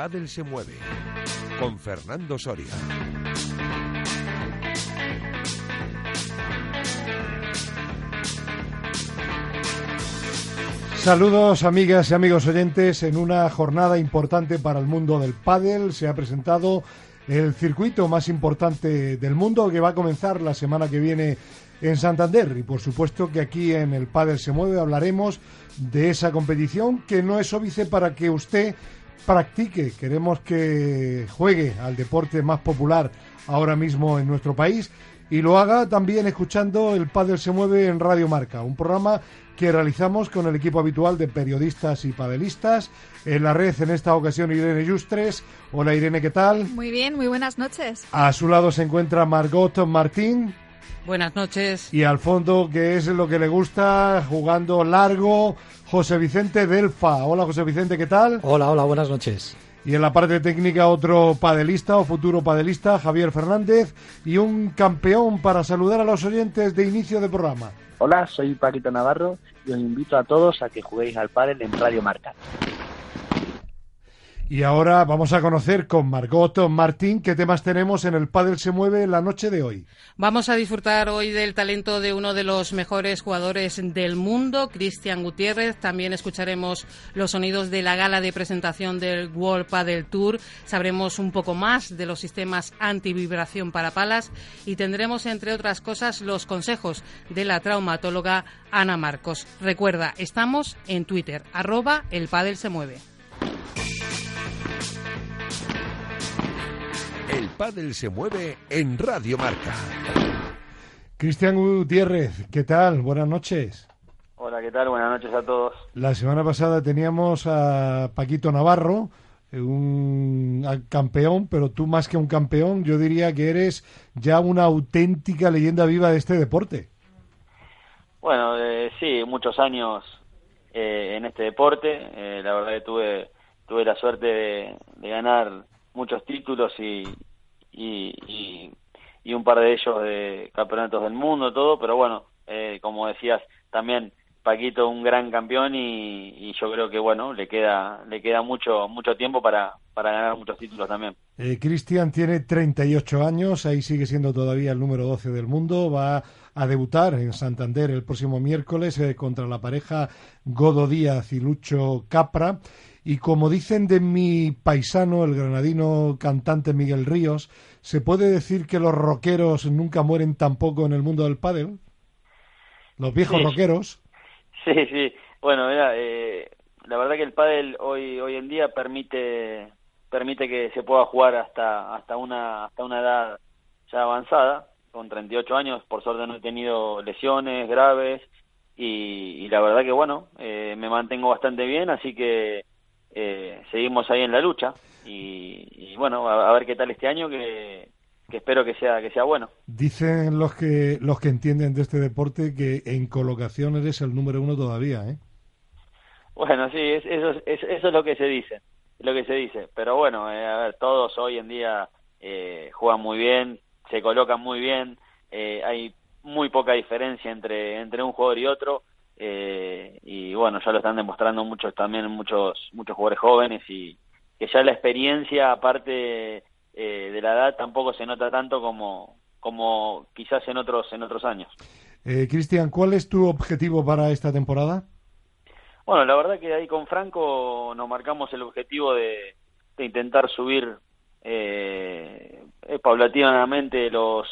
pádel se mueve con Fernando Soria. Saludos amigas y amigos oyentes. En una jornada importante para el mundo del pádel se ha presentado el circuito más importante del mundo que va a comenzar la semana que viene en Santander y por supuesto que aquí en el Pádel se mueve hablaremos de esa competición que no es óbice para que usted practique. Queremos que juegue al deporte más popular ahora mismo en nuestro país y lo haga también escuchando el Padel se mueve en Radio Marca, un programa que realizamos con el equipo habitual de periodistas y padelistas. En la red, en esta ocasión, Irene Justres. Hola Irene, ¿qué tal? Muy bien, muy buenas noches. A su lado se encuentra Margot Martín. Buenas noches. Y al fondo, que es lo que le gusta, jugando largo, José Vicente Delfa. Hola José Vicente, ¿qué tal? Hola, hola, buenas noches. Y en la parte técnica otro padelista o futuro padelista, Javier Fernández, y un campeón para saludar a los oyentes de inicio de programa. Hola, soy Paquito Navarro y os invito a todos a que juguéis al pádel en Radio Marca. Y ahora vamos a conocer con Margot Martín qué temas tenemos en el Padel se mueve la noche de hoy. Vamos a disfrutar hoy del talento de uno de los mejores jugadores del mundo, Cristian Gutiérrez. También escucharemos los sonidos de la gala de presentación del World Padel Tour. Sabremos un poco más de los sistemas antivibración para palas y tendremos, entre otras cosas, los consejos de la traumatóloga Ana Marcos. Recuerda, estamos en Twitter, arroba el Padel se mueve. El pádel se mueve en Radio Marca. Cristian Gutiérrez, ¿qué tal? Buenas noches. Hola, ¿qué tal? Buenas noches a todos. La semana pasada teníamos a Paquito Navarro, un campeón, pero tú más que un campeón, yo diría que eres ya una auténtica leyenda viva de este deporte. Bueno, eh, sí, muchos años eh, en este deporte. Eh, la verdad que tuve, tuve la suerte de, de ganar muchos títulos y, y, y, un par de ellos de campeonatos del mundo, todo, pero bueno, eh, como decías, también Paquito un gran campeón y, yo creo que bueno, le queda, le queda mucho, mucho tiempo para, para ganar muchos títulos también. Eh, Cristian tiene 38 años, ahí sigue siendo todavía el número 12 del mundo, va a debutar en Santander el próximo miércoles eh, contra la pareja Godo Díaz y Lucho Capra. Y como dicen de mi paisano, el granadino cantante Miguel Ríos, ¿se puede decir que los rockeros nunca mueren tampoco en el mundo del pádel? Los viejos rockeros. Sí, sí. Bueno, eh, la verdad que el pádel hoy hoy en día permite permite que se pueda jugar hasta hasta una hasta una edad ya avanzada, con 38 años. Por suerte no he tenido lesiones graves y, la verdad que bueno, eh, me mantengo bastante bien, así que eh, seguimos ahí en la lucha y, bueno, a, ver qué tal este año que, espero que sea que sea bueno. Dicen los que los que entienden de este deporte que en colocación eres el número uno todavía, ¿eh? Bueno, sí, eso, es, eso es lo que se dice, lo que se dice. Pero bueno, eh, a ver, todos hoy en día eh, juegan muy bien, se colocan muy bien, eh, hay muy poca diferencia entre entre un jugador y otro eh, y bueno, ya lo están demostrando muchos también muchos muchos jugadores jóvenes y que ya la experiencia aparte eh, de la edad tampoco se nota tanto como como quizás en otros en otros años. Eh, Cristian, ¿cuál es tu objetivo para esta temporada? Bueno, la verdad que ahí con Franco nos marcamos el objetivo de, de intentar subir eh, paulatinamente los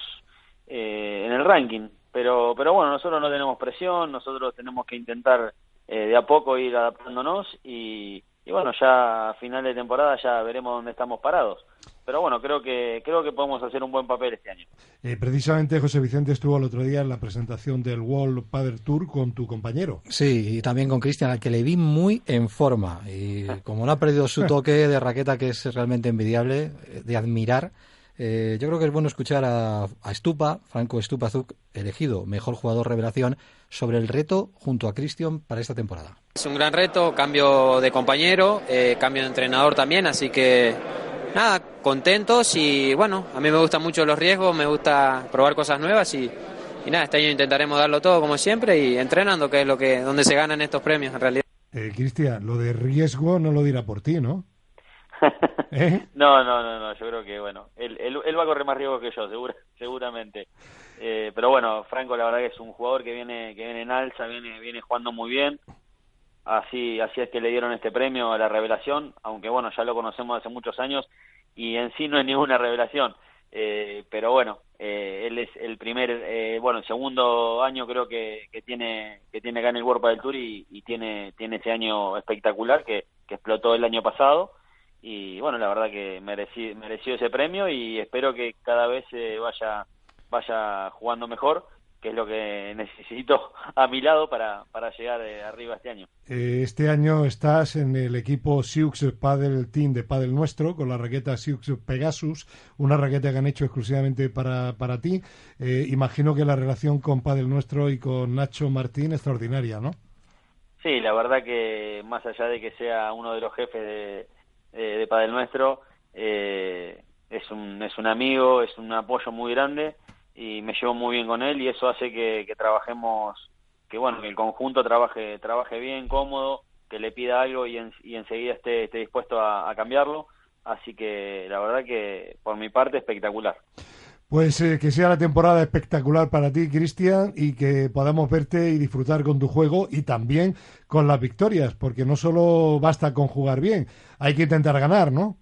en el ranking pero pero bueno nosotros no tenemos presión nosotros tenemos que intentar eh, de a poco ir adaptándonos y, bueno ya a final de temporada ya veremos dónde estamos parados pero bueno, creo que creo que podemos hacer un buen papel este año. Eh, precisamente José Vicente estuvo el otro día en la presentación del World Padel Tour con tu compañero. Sí, y también con Cristian, al que le vi muy en forma. Y como no ha perdido su toque de raqueta, que es realmente envidiable, eh, de admirar, eh, yo creo que es bueno escuchar a, a Stupa, Franco Stupazuk, elegido mejor jugador revelación, sobre el reto junto a Cristian para esta temporada. Es un gran reto, cambio de compañero, cambio de entrenador también, así que nada, contentos y bueno, a mí me gustan mucho los riesgos, me gusta probar cosas nuevas y, nada, este año intentaremos darlo todo como siempre y entrenando, que es lo que donde se ganan estos premios en realidad. Eh, Cristian, lo de riesgo no lo dirá por ti, ¿no? ¿Eh? No, no, no, no, yo creo que bueno, él, él, va a correr más riesgo que yo, segura, seguramente. Eh, pero bueno, Franco la verdad que es un jugador que viene que viene en alza, viene viene jugando muy bien así, así es que le dieron este premio a la revelación, aunque bueno, ya lo conocemos hace muchos años y en sí no es ninguna revelación, eh, pero bueno, eh, él es el primer, eh, bueno, el segundo año creo que, que tiene que tiene acá en el World del Tour y, tiene tiene ese año espectacular que explotó el año pasado y bueno, la verdad que merecí, mereció ese premio y espero que cada vez vaya vaya jugando mejor que es lo que necesito a mi lado para, para llegar de arriba este año. Eh, este año estás en el equipo Siux Paddle Team de Paddle Nuestro, con la raqueta Siux Pegasus, una raqueta que han hecho exclusivamente para, para ti. Eh, imagino que la relación con Paddle Nuestro y con Nacho Martín extraordinaria, ¿no? Sí, la verdad que más allá de que sea uno de los jefes de, de, Paddle Nuestro, eh, es, un, es un amigo, es un apoyo muy grande y me llevo muy bien con él y eso hace que, trabajemos, que bueno, que el conjunto trabaje, trabaje bien, cómodo, que le pida algo y, y enseguida esté, esté dispuesto a, cambiarlo. Así que la verdad que por mi parte espectacular. Pues eh, que sea la temporada espectacular para ti, Cristian, y que podamos verte y disfrutar con tu juego y también con las victorias, porque no solo basta con jugar bien, hay que intentar ganar, ¿no?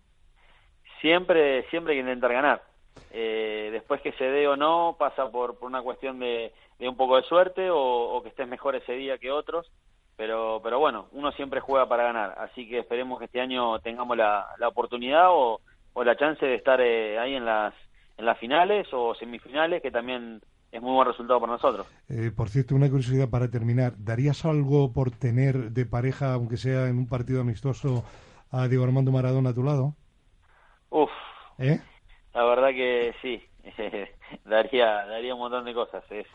Siempre, siempre hay que intentar ganar. Eh, después que se dé o no pasa por, por una cuestión de, de, un poco de suerte o, que estés mejor ese día que otros, pero, pero bueno, uno siempre juega para ganar, así que esperemos que este año tengamos la, la oportunidad o, o, la chance de estar eh, ahí en las, en las finales o semifinales, que también es muy buen resultado para nosotros. Eh, por cierto, una curiosidad para terminar, ¿darías algo por tener de pareja, aunque sea en un partido amistoso, a Diego Armando Maradona a tu lado? Uf. ¿Eh? La verdad que sí, daría daría un montón de cosas. Es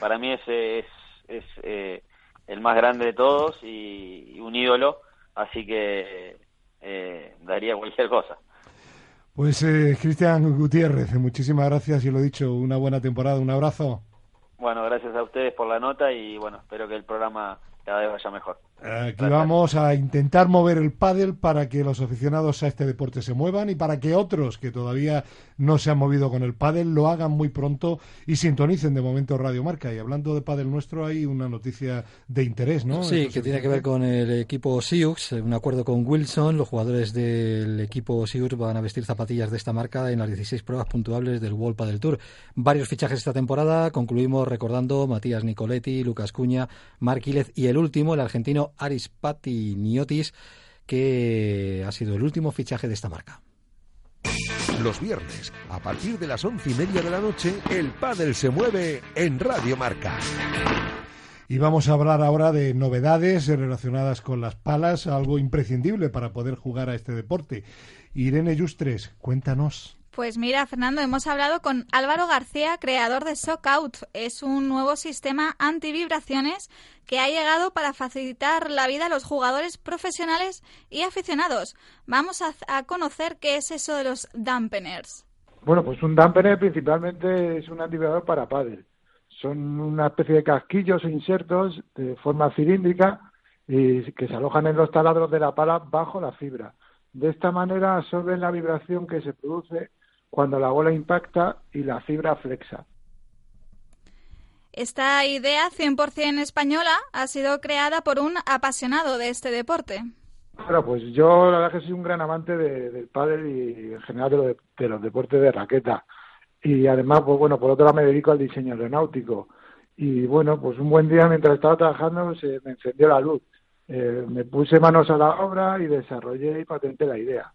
para mí es es, es eh, el más grande de todos y, un ídolo, así que eh, daría cualquier cosa. Pues eh, Cristian Gutiérrez, muchísimas gracias y lo dicho, una buena temporada, un abrazo. Bueno, gracias a ustedes por la nota y bueno, espero que el programa cada vez vaya mejor. Aquí vamos a intentar mover el pádel para que los aficionados a este deporte se muevan y para que otros que todavía no se han movido con el pádel lo hagan muy pronto y sintonicen de momento Radio Marca. Y hablando de pádel nuestro hay una noticia de interés, ¿no? Sí, que tiene que ver con el equipo Siux, un acuerdo con Wilson. Los jugadores del equipo Siux van a vestir zapatillas de esta marca en las 16 pruebas puntuables del World Padel Tour. Varios fichajes esta temporada. Concluimos recordando Matías Nicoletti, Lucas Cuña, Marquílez y el último, el argentino Aris Niotis, que ha sido el último fichaje de esta marca. Los viernes, a partir de las once y media de la noche, el pádel se mueve en Radio Marca. Y vamos a hablar ahora de novedades relacionadas con las palas, algo imprescindible para poder jugar a este deporte. Irene Justres, cuéntanos. Pues mira, Fernando, hemos hablado con Álvaro García, creador de Shockout. Es un nuevo sistema antivibraciones que ha llegado para facilitar la vida a los jugadores profesionales y aficionados. Vamos a, conocer qué es eso de los dampeners. Bueno, pues un dampener principalmente es un antivibrador para pádel. Son una especie de casquillos o insertos de forma cilíndrica y que se alojan en los taladros de la pala bajo la fibra. De esta manera absorben la vibración que se produce cuando la bola impacta y la fibra flexa. Esta idea 100% española ha sido creada por un apasionado de este deporte. Claro, pues yo la verdad que soy un gran amante del pádel y en general de los, deportes de raqueta. Y además, pues bueno, por otro lado me dedico al diseño aeronáutico. Y bueno, pues un buen día mientras estaba trabajando se me encendió la luz. Eh, me puse manos a la obra y desarrollé y patenté la idea.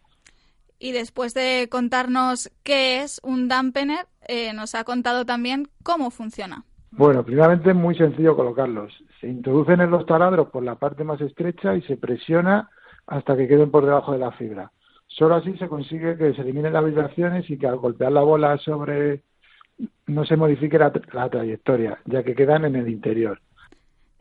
Y después de contarnos qué es un dampener, eh, nos ha contado también cómo funciona. Bueno, primeramente es muy sencillo colocarlos. Se introducen en los taladros por la parte más estrecha y se presiona hasta que queden por debajo de la fibra. Solo así se consigue que se eliminen las vibraciones y que al golpear la bola sobre no se modifique la, trayectoria, ya que quedan en el interior.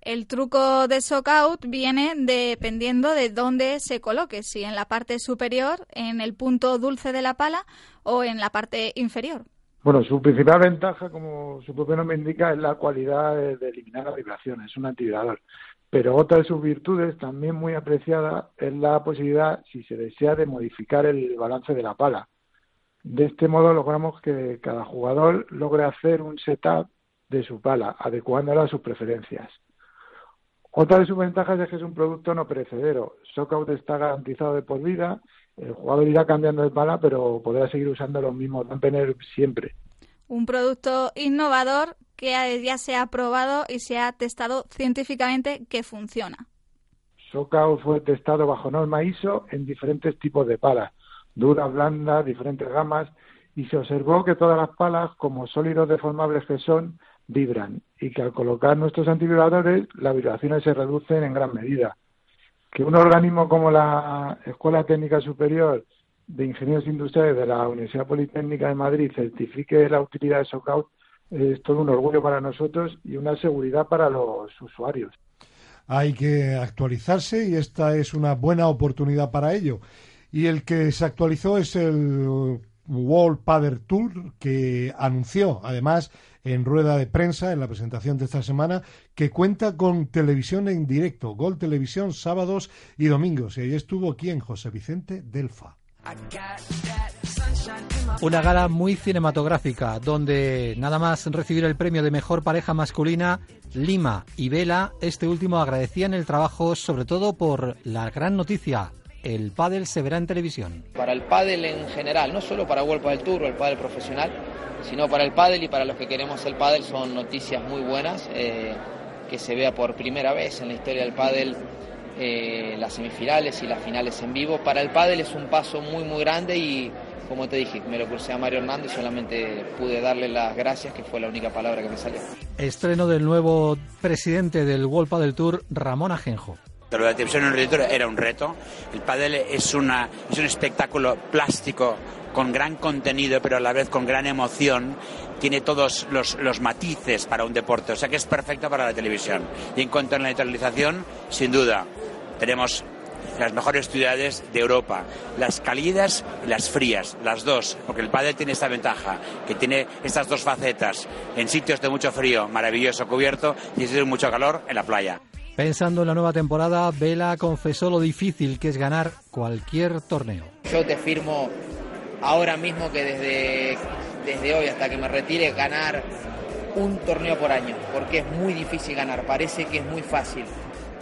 El truco de out viene dependiendo de dónde se coloque, si en la parte superior, en el punto dulce de la pala o en la parte inferior. Bueno, su principal ventaja, como su propio nombre indica, es la cualidad de, eliminar las vibraciones, es un antivibrador. Pero otra de sus virtudes, también muy apreciada, es la posibilidad, si se desea, de modificar el balance de la pala. De este modo logramos que cada jugador logre hacer un setup de su pala, adecuándola a sus preferencias. Otra de sus ventajas es que es un producto no perecedero. Shockout está garantizado de por vida, el jugador irá cambiando de pala, pero podrá seguir usando los mismos dampener siempre. Un producto innovador que ya se ha probado y se ha testado científicamente que funciona. Shockout fue testado bajo norma ISO en diferentes tipos de palas, duras, blandas, diferentes gamas, y se observó que todas las palas, como sólidos deformables que son, vibran y que al colocar nuestros antivibradores las vibraciones se reducen en gran medida. Que un organismo como la Escuela Técnica Superior de Ingenieros Industriales de la Universidad Politécnica de Madrid certifique la utilidad de Shockout es todo un orgullo para nosotros y una seguridad para los usuarios. Hay que actualizarse y esta es una buena oportunidad para ello. Y el que se actualizó es el World Padel Tour, que anunció además en rueda de prensa, en la presentación de esta semana, que cuenta con televisión en directo, Gol Televisión, sábados y domingos. Y ahí estuvo quien, José Vicente Delfa. Una gala muy cinematográfica, donde nada más recibir el premio de mejor pareja masculina, Lima y Vela, este último agradecían el trabajo, sobre todo por la gran noticia, el pádel se verá en televisión. Para el pádel en general, no solo para World del Tour o el pádel profesional, sino para el pádel y para los que queremos el pádel son noticias muy buenas, eh, que se vea por primera vez en la historia del pádel eh, las semifinales y las finales en vivo. Para el pádel es un paso muy muy grande y como te dije, me lo crucé a Mario Hernández, solamente pude darle las gracias, que fue la única palabra que me salió. Estreno del nuevo presidente del World Padel Tour, Ramón Ajenjo. Pero la televisión en realidad era un reto. El pádel es, una, es un espectáculo plástico con gran contenido, pero a la vez con gran emoción. Tiene todos los, los matices para un deporte, o sea que es perfecto para la televisión. Y en cuanto a la neutralización, sin duda, tenemos las mejores ciudades de Europa, las cálidas y las frías, las dos, porque el pádel tiene esta ventaja, que tiene estas dos facetas, en sitios de mucho frío, maravilloso cubierto, y en sitios de mucho calor, en la playa. Pensando en la nueva temporada, Vela confesó lo difícil que es ganar cualquier torneo. Yo te firmo ahora mismo que desde, desde hoy hasta que me retire ganar un torneo por año, porque es muy difícil ganar, parece que es muy fácil,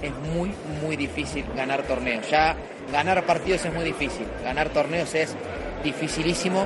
es muy, muy difícil ganar torneos. Ya ganar partidos es muy difícil, ganar torneos es dificilísimo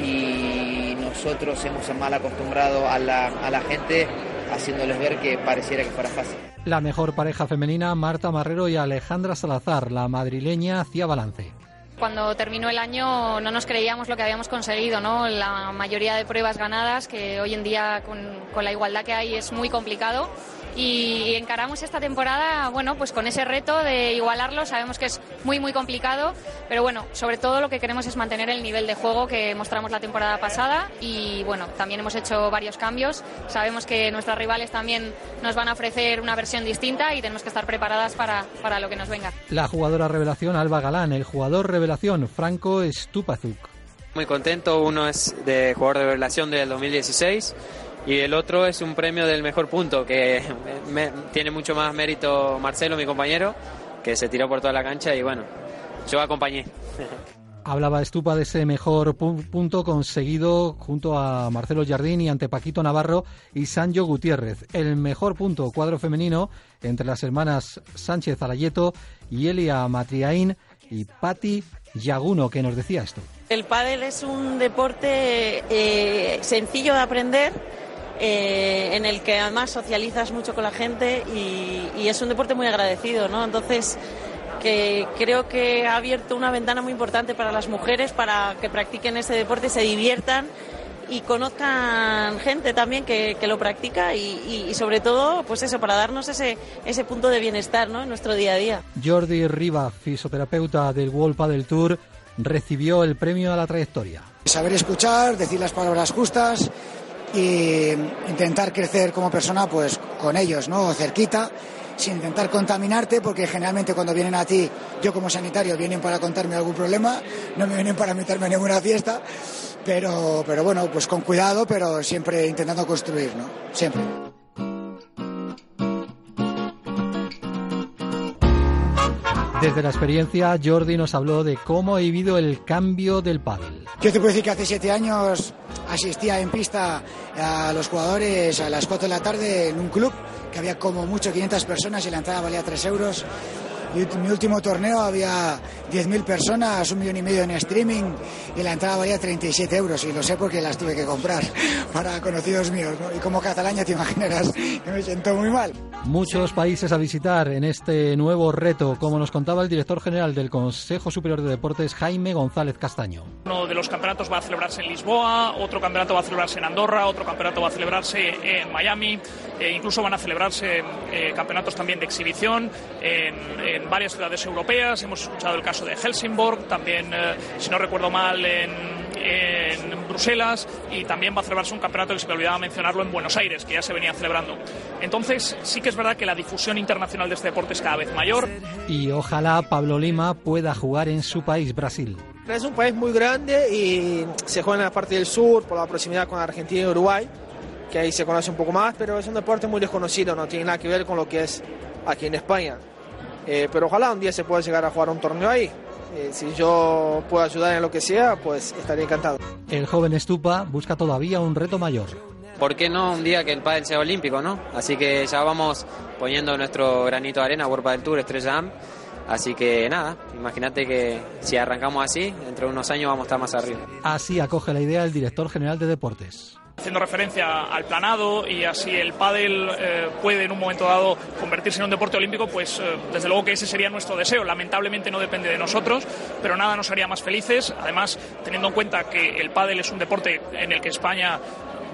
y nosotros hemos mal acostumbrado a la, a la gente haciéndoles ver que pareciera que fuera fácil. La mejor pareja femenina, Marta Marrero y Alejandra Salazar, la madrileña, hacía balance. Cuando terminó el año no nos creíamos lo que habíamos conseguido, ¿no? La mayoría de pruebas ganadas, que hoy en día con, con la igualdad que hay es muy complicado y encaramos esta temporada, bueno, pues con ese reto de igualarlo. Sabemos que es muy, muy complicado, pero bueno, sobre todo lo que queremos es mantener el nivel de juego que mostramos la temporada pasada y bueno, también hemos hecho varios cambios. Sabemos que nuestras rivales también nos van a ofrecer una versión distinta y tenemos que estar preparadas para, para lo que nos venga. La jugadora revelación Alba Galán, el jugador revelación Franco Stupazuk. Muy contento, uno es de jugador de revelación del 2016 y el otro es un premio del mejor punto, que tiene mucho más mérito Marcelo, mi compañero, que se tiró por toda la cancha y bueno, yo acompañé. Hablaba Estupa de ese mejor punto conseguido junto a Marcelo Jardín y ante Paquito Navarro y Sancho Gutiérrez. El mejor punto cuadro femenino entre las hermanas Sánchez Alayeto y Elia Matriaín y Patti Yaguno, que nos decía esto. El pádel es un deporte eh, sencillo de aprender eh, en el que además socializas mucho con la gente y, es un deporte muy agradecido, ¿no? Entonces, que creo que ha abierto una ventana muy importante para las mujeres para que practiquen ese deporte, se diviertan y conozcan gente también que, lo practica y, sobre todo, pues eso, para darnos ese, ese punto de bienestar ¿no? en nuestro día a día. Jordi Riva, fisioterapeuta del World Padel Tour, recibió el premio a la trayectoria. Saber escuchar, decir las palabras justas y intentar crecer como persona pues con ellos, ¿no? cerquita sin intentar contaminarte, porque generalmente cuando vienen a ti, yo como sanitario, vienen para contarme algún problema, no me vienen para meterme en ninguna fiesta, pero, pero bueno, pues con cuidado, pero siempre intentando construir, ¿no? Siempre. Desde la experiencia, Jordi nos habló de cómo ha vivido el cambio del pádel. Yo te puedo decir que hace siete años asistía en pista a los jugadores a las cuatro de la tarde en un club que había como mucho 500 personas y la entrada valía 3 euros mi último torneo había 10.000 personas, un millón y medio en streaming y la entrada valía 37 euros y lo sé porque las tuve que comprar para conocidos míos. Y como catalaña te imaginarás que me siento muy mal. Muchos países a visitar en este nuevo reto, como nos contaba el director general del Consejo Superior de Deportes, Jaime González Castaño. Uno de los campeonatos va a celebrarse en Lisboa, otro campeonato va a celebrarse en Andorra, otro campeonato va a celebrarse en Miami, e incluso van a celebrarse eh, campeonatos también de exhibición en varias ciudades europeas. Hemos escuchado el caso de Helsingborg, también, eh, si no recuerdo mal, en, Bruselas y también va a celebrarse un campeonato que se me olvidaba mencionarlo en Buenos Aires, que ya se venía celebrando. Entonces, sí que es verdad que la difusión internacional de este deporte es cada vez mayor. Y ojalá Pablo Lima pueda jugar en su país, Brasil. Es un país muy grande y se juega en la parte del sur por la proximidad con Argentina y Uruguay, que ahí se conoce un poco más, pero es un deporte muy desconocido, no tiene nada que ver con lo que es aquí en España. Eh, pero ojalá un día se pueda llegar a jugar un torneo ahí. Eh, si yo puedo ayudar en lo que sea, pues estaría encantado. El joven Estupa busca todavía un reto mayor. ¿Por qué no un día que el pádel sea olímpico, no? Así que ya vamos poniendo nuestro granito de arena, World Padel Tour, Estrella Am. Así que nada, imagínate que si arrancamos así, dentro de unos años vamos a estar más arriba. Así acoge la idea el director general de deportes haciendo referencia al planado y así el pádel eh, puede en un momento dado convertirse en un deporte olímpico, pues eh, desde luego que ese sería nuestro deseo. Lamentablemente no depende de nosotros, pero nada nos haría más felices. Además, teniendo en cuenta que el pádel es un deporte en el que España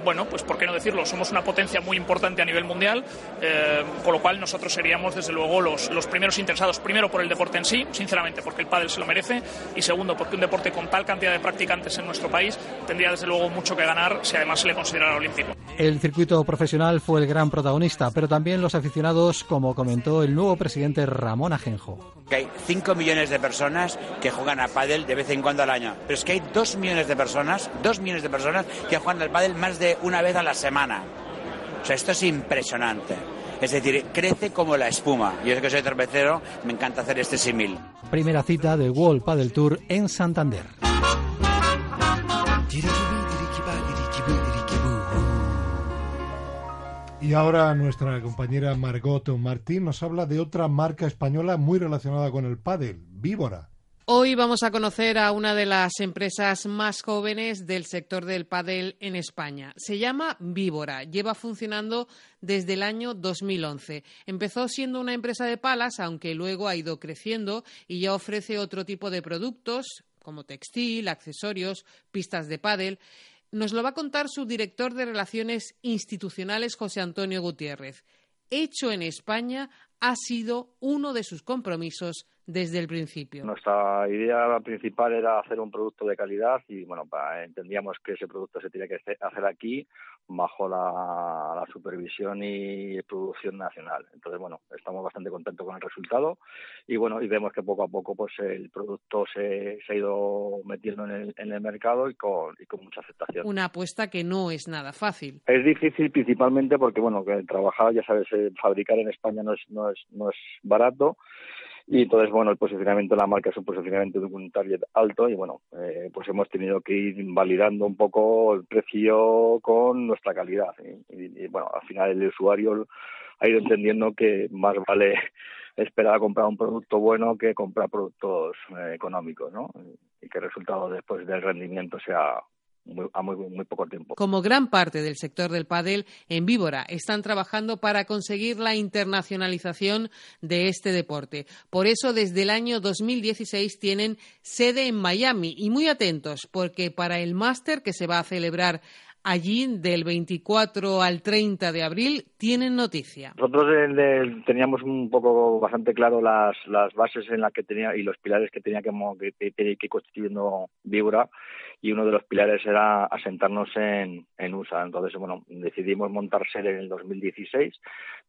bueno, pues por qué no decirlo, somos una potencia muy importante a nivel mundial, eh, con lo cual nosotros seríamos desde luego los, los primeros interesados, primero por el deporte en sí, sinceramente porque el pádel se lo merece, y segundo porque un deporte con tal cantidad de practicantes en nuestro país tendría desde luego mucho que ganar si además se le considerara olímpico. El circuito profesional fue el gran protagonista, pero también los aficionados, como comentó el nuevo presidente Ramón Ajenjo. Hay 5 millones de personas que juegan a pádel de vez en cuando al año, pero es que hay 2 millones de personas, 2 millones de personas que juegan al pádel más de una vez a la semana. O sea, esto es impresionante. Es decir, crece como la espuma. Yo sé que soy cervecero, me encanta hacer este símil. Primera cita del World Padel Tour en Santander. Y ahora nuestra compañera Margot Martín nos habla de otra marca española muy relacionada con el pádel, Víbora. Hoy vamos a conocer a una de las empresas más jóvenes del sector del pádel en España. Se llama Víbora. Lleva funcionando desde el año 2011. Empezó siendo una empresa de palas, aunque luego ha ido creciendo y ya ofrece otro tipo de productos como textil, accesorios, pistas de pádel. Nos lo va a contar su director de Relaciones Institucionales, José Antonio Gutiérrez. Hecho en España ha sido uno de sus compromisos desde el principio. Nuestra idea principal era hacer un producto de calidad y bueno, entendíamos que ese producto se tenía que hacer aquí bajo la, supervisión y producción nacional. Entonces, bueno, estamos bastante contentos con el resultado y bueno, y vemos que poco a poco pues el producto se, ha ido metiendo en el, mercado y con, y con mucha aceptación. Una apuesta que no es nada fácil. Es difícil principalmente porque, bueno, que trabajar, ya sabes, fabricar en España no es, no es, no es barato y entonces, bueno, el posicionamiento de la marca es un posicionamiento de un target alto y, bueno, eh, pues hemos tenido que ir validando un poco el precio con nuestra calidad. Y, bueno, al final el usuario ha ido entendiendo que más vale esperar a comprar un producto bueno que comprar productos eh, económicos, ¿no? Y que el resultado después del rendimiento sea Como gran parte del sector del pádel, en Víbora están trabajando para conseguir la internacionalización de este deporte. Por eso, desde el año 2016 tienen sede en Miami y muy atentos, porque para el máster que se va a celebrar allí del 24 al 30 de abril tienen noticia. Nosotros teníamos un poco bastante claro las, las bases en las que tenía y los pilares que tenía que, que, que, que constituyendo Vibra y uno de los pilares era asentarnos en, en USA. Entonces, bueno, decidimos montar sede en el 2016.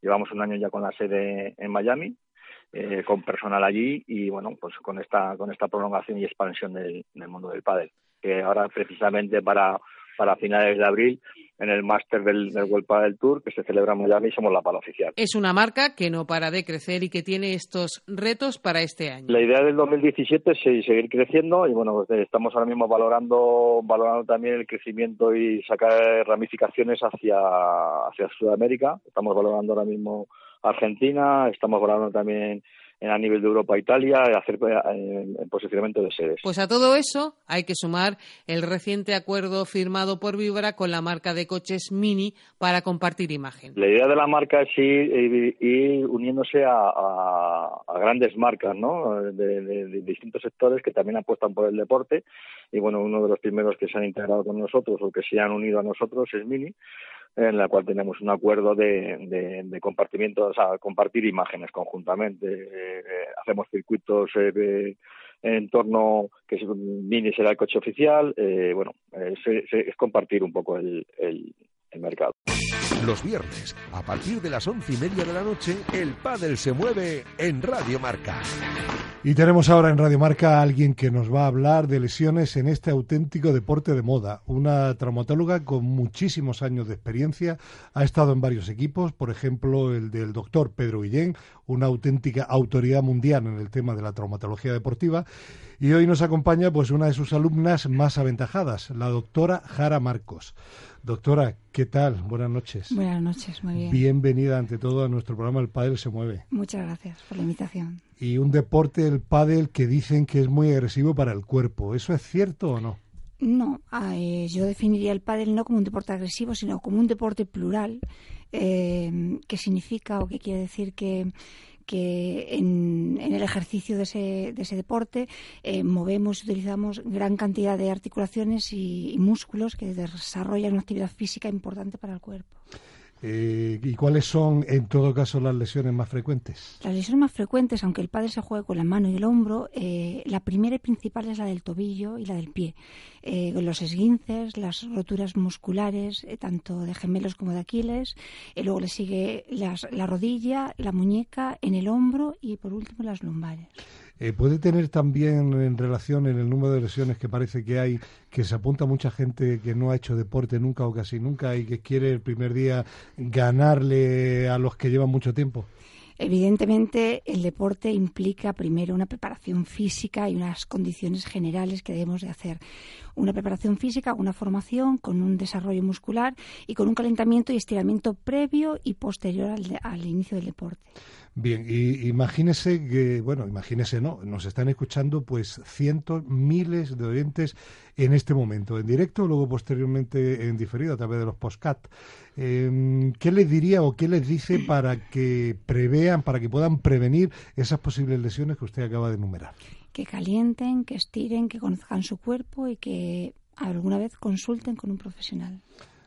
Llevamos un año ya con la sede en Miami. Eh, con personal allí y bueno pues con esta con esta prolongación y expansión del, del mundo del pádel que ahora precisamente para para finales de abril en el máster del, del World Padel Tour que se celebra en Miami y somos la pala oficial. Es una marca que no para de crecer y que tiene estos retos para este año. La idea del 2017 es seguir creciendo y bueno, pues, estamos ahora mismo valorando valorando también el crecimiento y sacar ramificaciones hacia hacia Sudamérica. Estamos valorando ahora mismo Argentina, estamos valorando también a nivel de Europa Italia hacer eh, el posicionamiento de sedes. Pues a todo eso hay que sumar el reciente acuerdo firmado por Vibra con la marca de coches Mini para compartir imagen. La idea de la marca es ir, uniéndose a, grandes marcas ¿no? De, de, distintos sectores que también apuestan por el deporte y bueno, uno de los primeros que se han integrado con nosotros o que se han unido a nosotros es Mini en la cual tenemos un acuerdo de, de, compartimiento, o sea, compartir imágenes conjuntamente. Eh, hacemos circuitos eh, en torno que es, Mini será el coche oficial. Eh, bueno, es compartir un poco el, el, el mercado. Los viernes, a partir de las once y media de la noche, el pádel se mueve en Radio Marca. Y tenemos ahora en Radio Marca a alguien que nos va a hablar de lesiones en este auténtico deporte de moda. Una traumatóloga con muchísimos años de experiencia. Ha estado en varios equipos, por ejemplo, el del doctor Pedro Guillén, una auténtica autoridad mundial en el tema de la traumatología deportiva. Y hoy nos acompaña pues una de sus alumnas más aventajadas, la doctora Jara Marcos. Doctora, ¿qué tal? Buenas noches. Buenas noches, muy bien. Bienvenida ante todo a nuestro programa El Pádel se mueve. Muchas gracias por la invitación. Y un deporte, el pádel, que dicen que es muy agresivo para el cuerpo. ¿Eso es cierto o no? No, yo definiría el pádel no como un deporte agresivo, sino como un deporte plural, eh, que significa o que quiere decir que en, el ejercicio de ese, de ese deporte eh, movemos y utilizamos gran cantidad de articulaciones y músculos que desarrollan una actividad física importante para el cuerpo. Eh, ¿Y cuáles son, en todo caso, las lesiones más frecuentes? Las lesiones más frecuentes, aunque el padre se juegue con la mano y el hombro, eh, la primera y principal es la del tobillo y la del pie. Eh, los esguinces, las roturas musculares, tanto de gemelos como de Aquiles. luego le sigue la rodilla, la muñeca, en el hombro y, por último, las lumbares. Eh, ¿Puede tener también en relación en el número de lesiones que parece que hay, que se apunta mucha gente que no ha hecho deporte nunca o casi nunca y que quiere el primer día ganarle a los que llevan mucho tiempo? Evidentemente, el deporte implica primero una preparación física y unas condiciones generales que debemos de hacer. Una preparación física, una formación con un desarrollo muscular y con un calentamiento y estiramiento previo y posterior al, al inicio del deporte. Bien, y imagínese que, bueno, imagínese, ¿no? Nos están escuchando pues cientos, miles de oyentes en este momento, en directo, luego posteriormente en diferido a través de los postcat. Em, ¿Qué les diría o qué les dice para que prevean, para que puedan prevenir esas posibles lesiones que usted acaba de enumerar? Que calienten, que estiren, que conozcan su cuerpo y que alguna vez consulten con un profesional.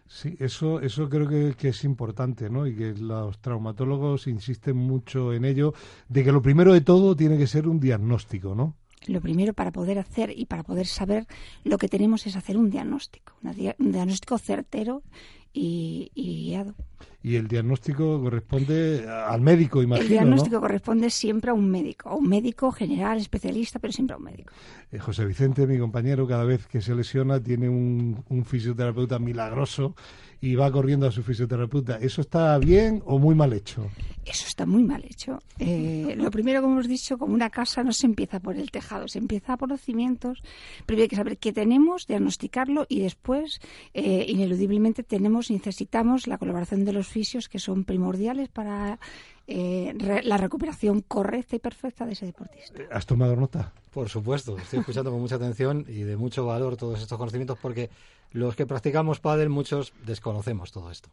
Sí, eso, eso creo que, que, es importante, ¿no? Y que los traumatólogos insisten mucho en ello, de que lo primero de todo tiene que ser un diagnóstico, ¿no? Lo primero para poder hacer y para poder saber lo que tenemos es hacer un diagnóstico, un diagnóstico certero y, y guiado. Y el diagnóstico corresponde al médico, imagino. El diagnóstico corresponde siempre a un médico, a un médico general, especialista, pero siempre a un médico. Eh, José Vicente, mi compañero, cada vez que se lesiona tiene un, un fisioterapeuta milagroso y va corriendo a su fisioterapeuta. ¿Eso está bien o muy mal hecho? Eso está muy mal hecho. Eh, lo primero, como hemos dicho, como una casa no se empieza por el tejado, se empieza por los cimientos. Primero hay que saber qué tenemos, diagnosticarlo y después, eh, ineludiblemente, tenemos, necesitamos la colaboración de los fisios que son primordiales para eh, la recuperación correcta y perfecta de ese deportista. Eh, ¿Has tomado nota? Por supuesto, estoy escuchando con mucha atención y de mucho valor todos estos conocimientos porque los que practicamos pádel muchos desconocemos todo esto.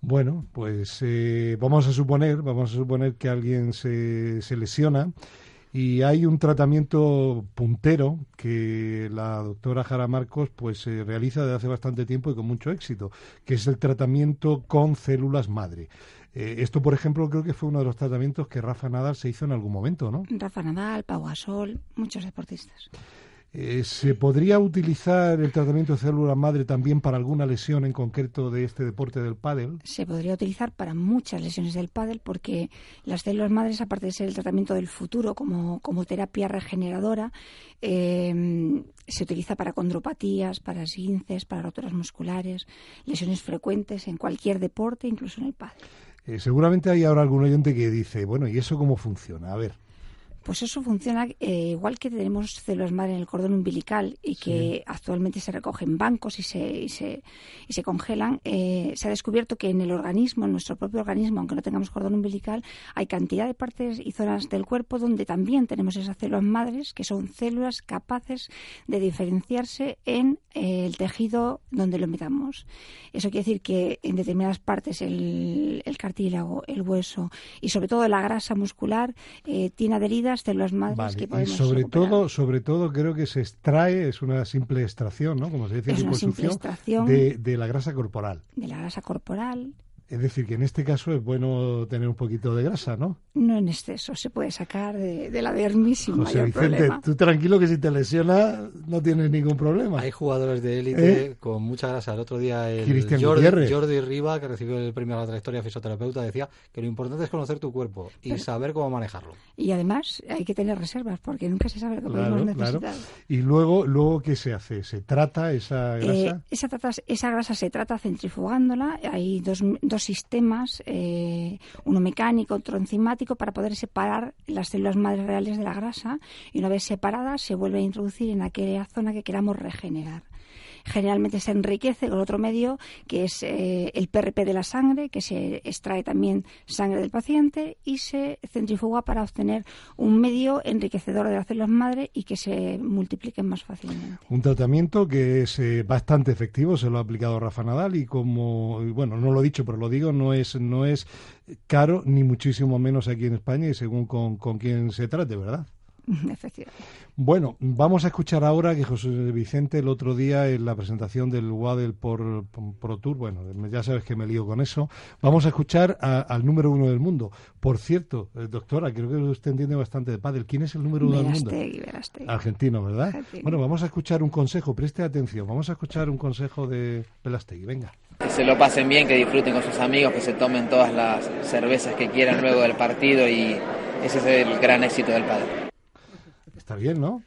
Bueno, pues eh, vamos a suponer, vamos a suponer que alguien se, se lesiona y hay un tratamiento puntero que la doctora Jara Marcos pues realiza desde hace bastante tiempo y con mucho éxito, que es el tratamiento con células madre. Eh, esto, por ejemplo, creo que fue uno de los tratamientos que Rafa Nadal se hizo en algún momento, ¿no? Rafa Nadal, Pau Gasol, muchos deportistas. Eh, ¿Se podría utilizar el tratamiento de célula madre también para alguna lesión en concreto de este deporte del pádel? Se podría utilizar para muchas lesiones del pádel porque las células madres, aparte de ser el tratamiento del futuro como, como terapia regeneradora, eh, se utiliza para condropatías, para esguinces, para roturas musculares, lesiones frecuentes en cualquier deporte, incluso en el pádel. Eh, seguramente hay ahora algún oyente que dice, bueno, ¿y eso cómo funciona? A ver. Pues eso funciona eh, igual que tenemos células madre en el cordón umbilical y que actualmente se recogen bancos y se, y se, y se congelan. Eh, se ha descubierto que en el organismo, en nuestro propio organismo, aunque no tengamos cordón umbilical, hay cantidad de partes y zonas del cuerpo donde también tenemos esas células madres, que son células capaces de diferenciarse en eh, el tejido donde lo metamos. Eso quiere decir que en determinadas partes, el, el cartílago, el hueso y sobre todo la grasa muscular, tiene adheridas de los madres que podemos y sobre todo sobre todo creo que se extrae es una simple extracción no como se dice extracción de, de la grasa corporal. De la grasa corporal es decir, que en este caso es bueno tener un poquito de grasa, ¿no? No en exceso, se puede sacar de, la dermis sin José Vicente, tú tranquilo que si te lesiona no tienes ningún problema. Hay jugadores de élite ¿Eh? con mucha grasa. El otro día el Jordi, Jordi, Riva, que recibió el premio a la trayectoria fisioterapeuta, decía que lo importante es conocer tu cuerpo y saber cómo manejarlo. Y además hay que tener reservas porque nunca se sabe lo que podemos necesitar. Y luego, luego ¿qué se hace? ¿Se trata esa eh, grasa? esa, esa grasa se trata centrifugándola. Hay dos sistemas, eh, uno mecánico, otro enzimático, para poder separar las células madres reales de la grasa. Y una vez separadas se vuelve a introducir en aquella zona que queramos regenerar generalmente se enriquece con otro medio que es eh, el PRP de la sangre, que se extrae también sangre del paciente y se centrifuga para obtener un medio enriquecedor de las células madre y que se multipliquen más fácilmente. Un tratamiento que es eh, bastante efectivo, se lo ha aplicado Rafa Nadal y como, bueno, no lo he dicho, pero lo digo, no es, no es caro ni muchísimo menos aquí en España y según con, con quién se trate, ¿verdad? Efectivamente. Bueno, vamos a escuchar ahora que José Vicente el otro día en la presentación del Waddle por Pro Tour, bueno, ya sabes que me lío con eso, vamos a escuchar al número uno del mundo. Por cierto, eh, doctora, creo que usted entiende bastante de pádel. ¿Quién es el número uno del mundo? Argentino, ¿verdad? Bueno, vamos a escuchar un consejo, preste atención, vamos a escuchar un consejo de Velastegui, venga. Que se lo pasen bien, que disfruten con sus amigos, que se tomen todas las cervezas que quieran luego del partido y ese es el gran éxito del pádel. Está bien, ¿no?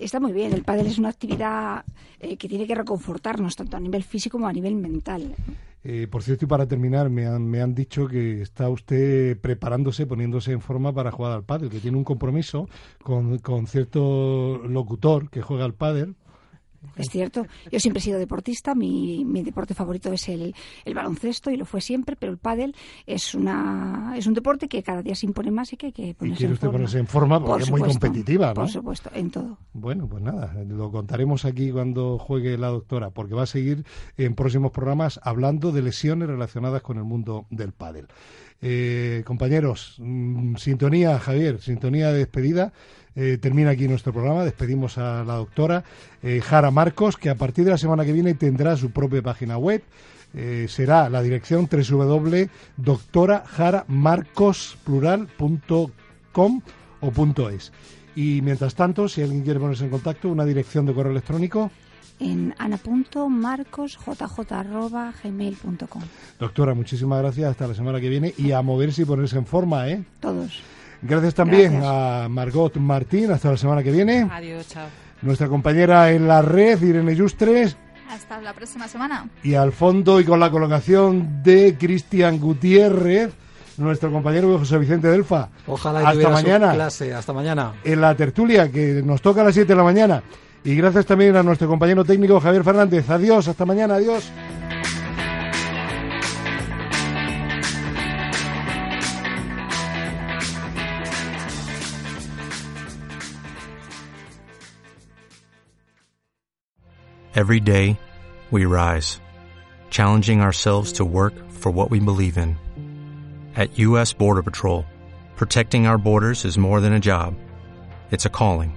Está muy bien. El pádel es una actividad eh, que tiene que reconfortarnos tanto a nivel físico como a nivel mental. Eh, por cierto, y para terminar, me han, me han dicho que está usted preparándose, poniéndose en forma para jugar al pádel, que tiene un compromiso con, con cierto locutor que juega al pádel es cierto. Yo siempre he sido deportista. Mi, mi deporte favorito es el, el, baloncesto y lo fue siempre, pero el pádel es una es un deporte que cada día se impone más y que hay que ponerse ¿Y quiere usted en forma. ponerse en forma porque es muy competitiva, ¿no? Por supuesto, en todo. Bueno, pues nada, lo contaremos aquí cuando juegue la doctora, porque va a seguir en próximos programas hablando de lesiones relacionadas con el mundo del pádel. Eh, compañeros, mm, sintonía, Javier, sintonía de despedida. Eh, termina aquí nuestro programa. Despedimos a la doctora eh, Jara Marcos, que a partir de la semana que viene tendrá su propia página web. Eh, será la dirección www.doctorajaramarcosplural.com o .es. Y mientras tanto, si alguien quiere ponerse en contacto, una dirección de correo electrónico en ana.marcosjj.gmail.com. Doctora, muchísimas gracias. Hasta la semana que viene y a moverse y ponerse en forma, ¿eh? Todos. Gracias también a Margot Martín. Hasta la semana que viene. Adiós, chao. Nuestra compañera en la red, Irene Yustres. Hasta la próxima semana. Y al fondo y con la colocación de Cristian Gutiérrez, nuestro compañero José Vicente Delfa. Ojalá hasta mañana. Clase. Hasta mañana. En la tertulia que nos toca a las 7 de la mañana. Y gracias también a nuestro compañero técnico Javier Fernández. Adiós, hasta mañana, adiós. Every day, we rise, challenging ourselves to work for what we believe in. At U.S. Border Patrol, protecting our borders is more than a job, it's a calling.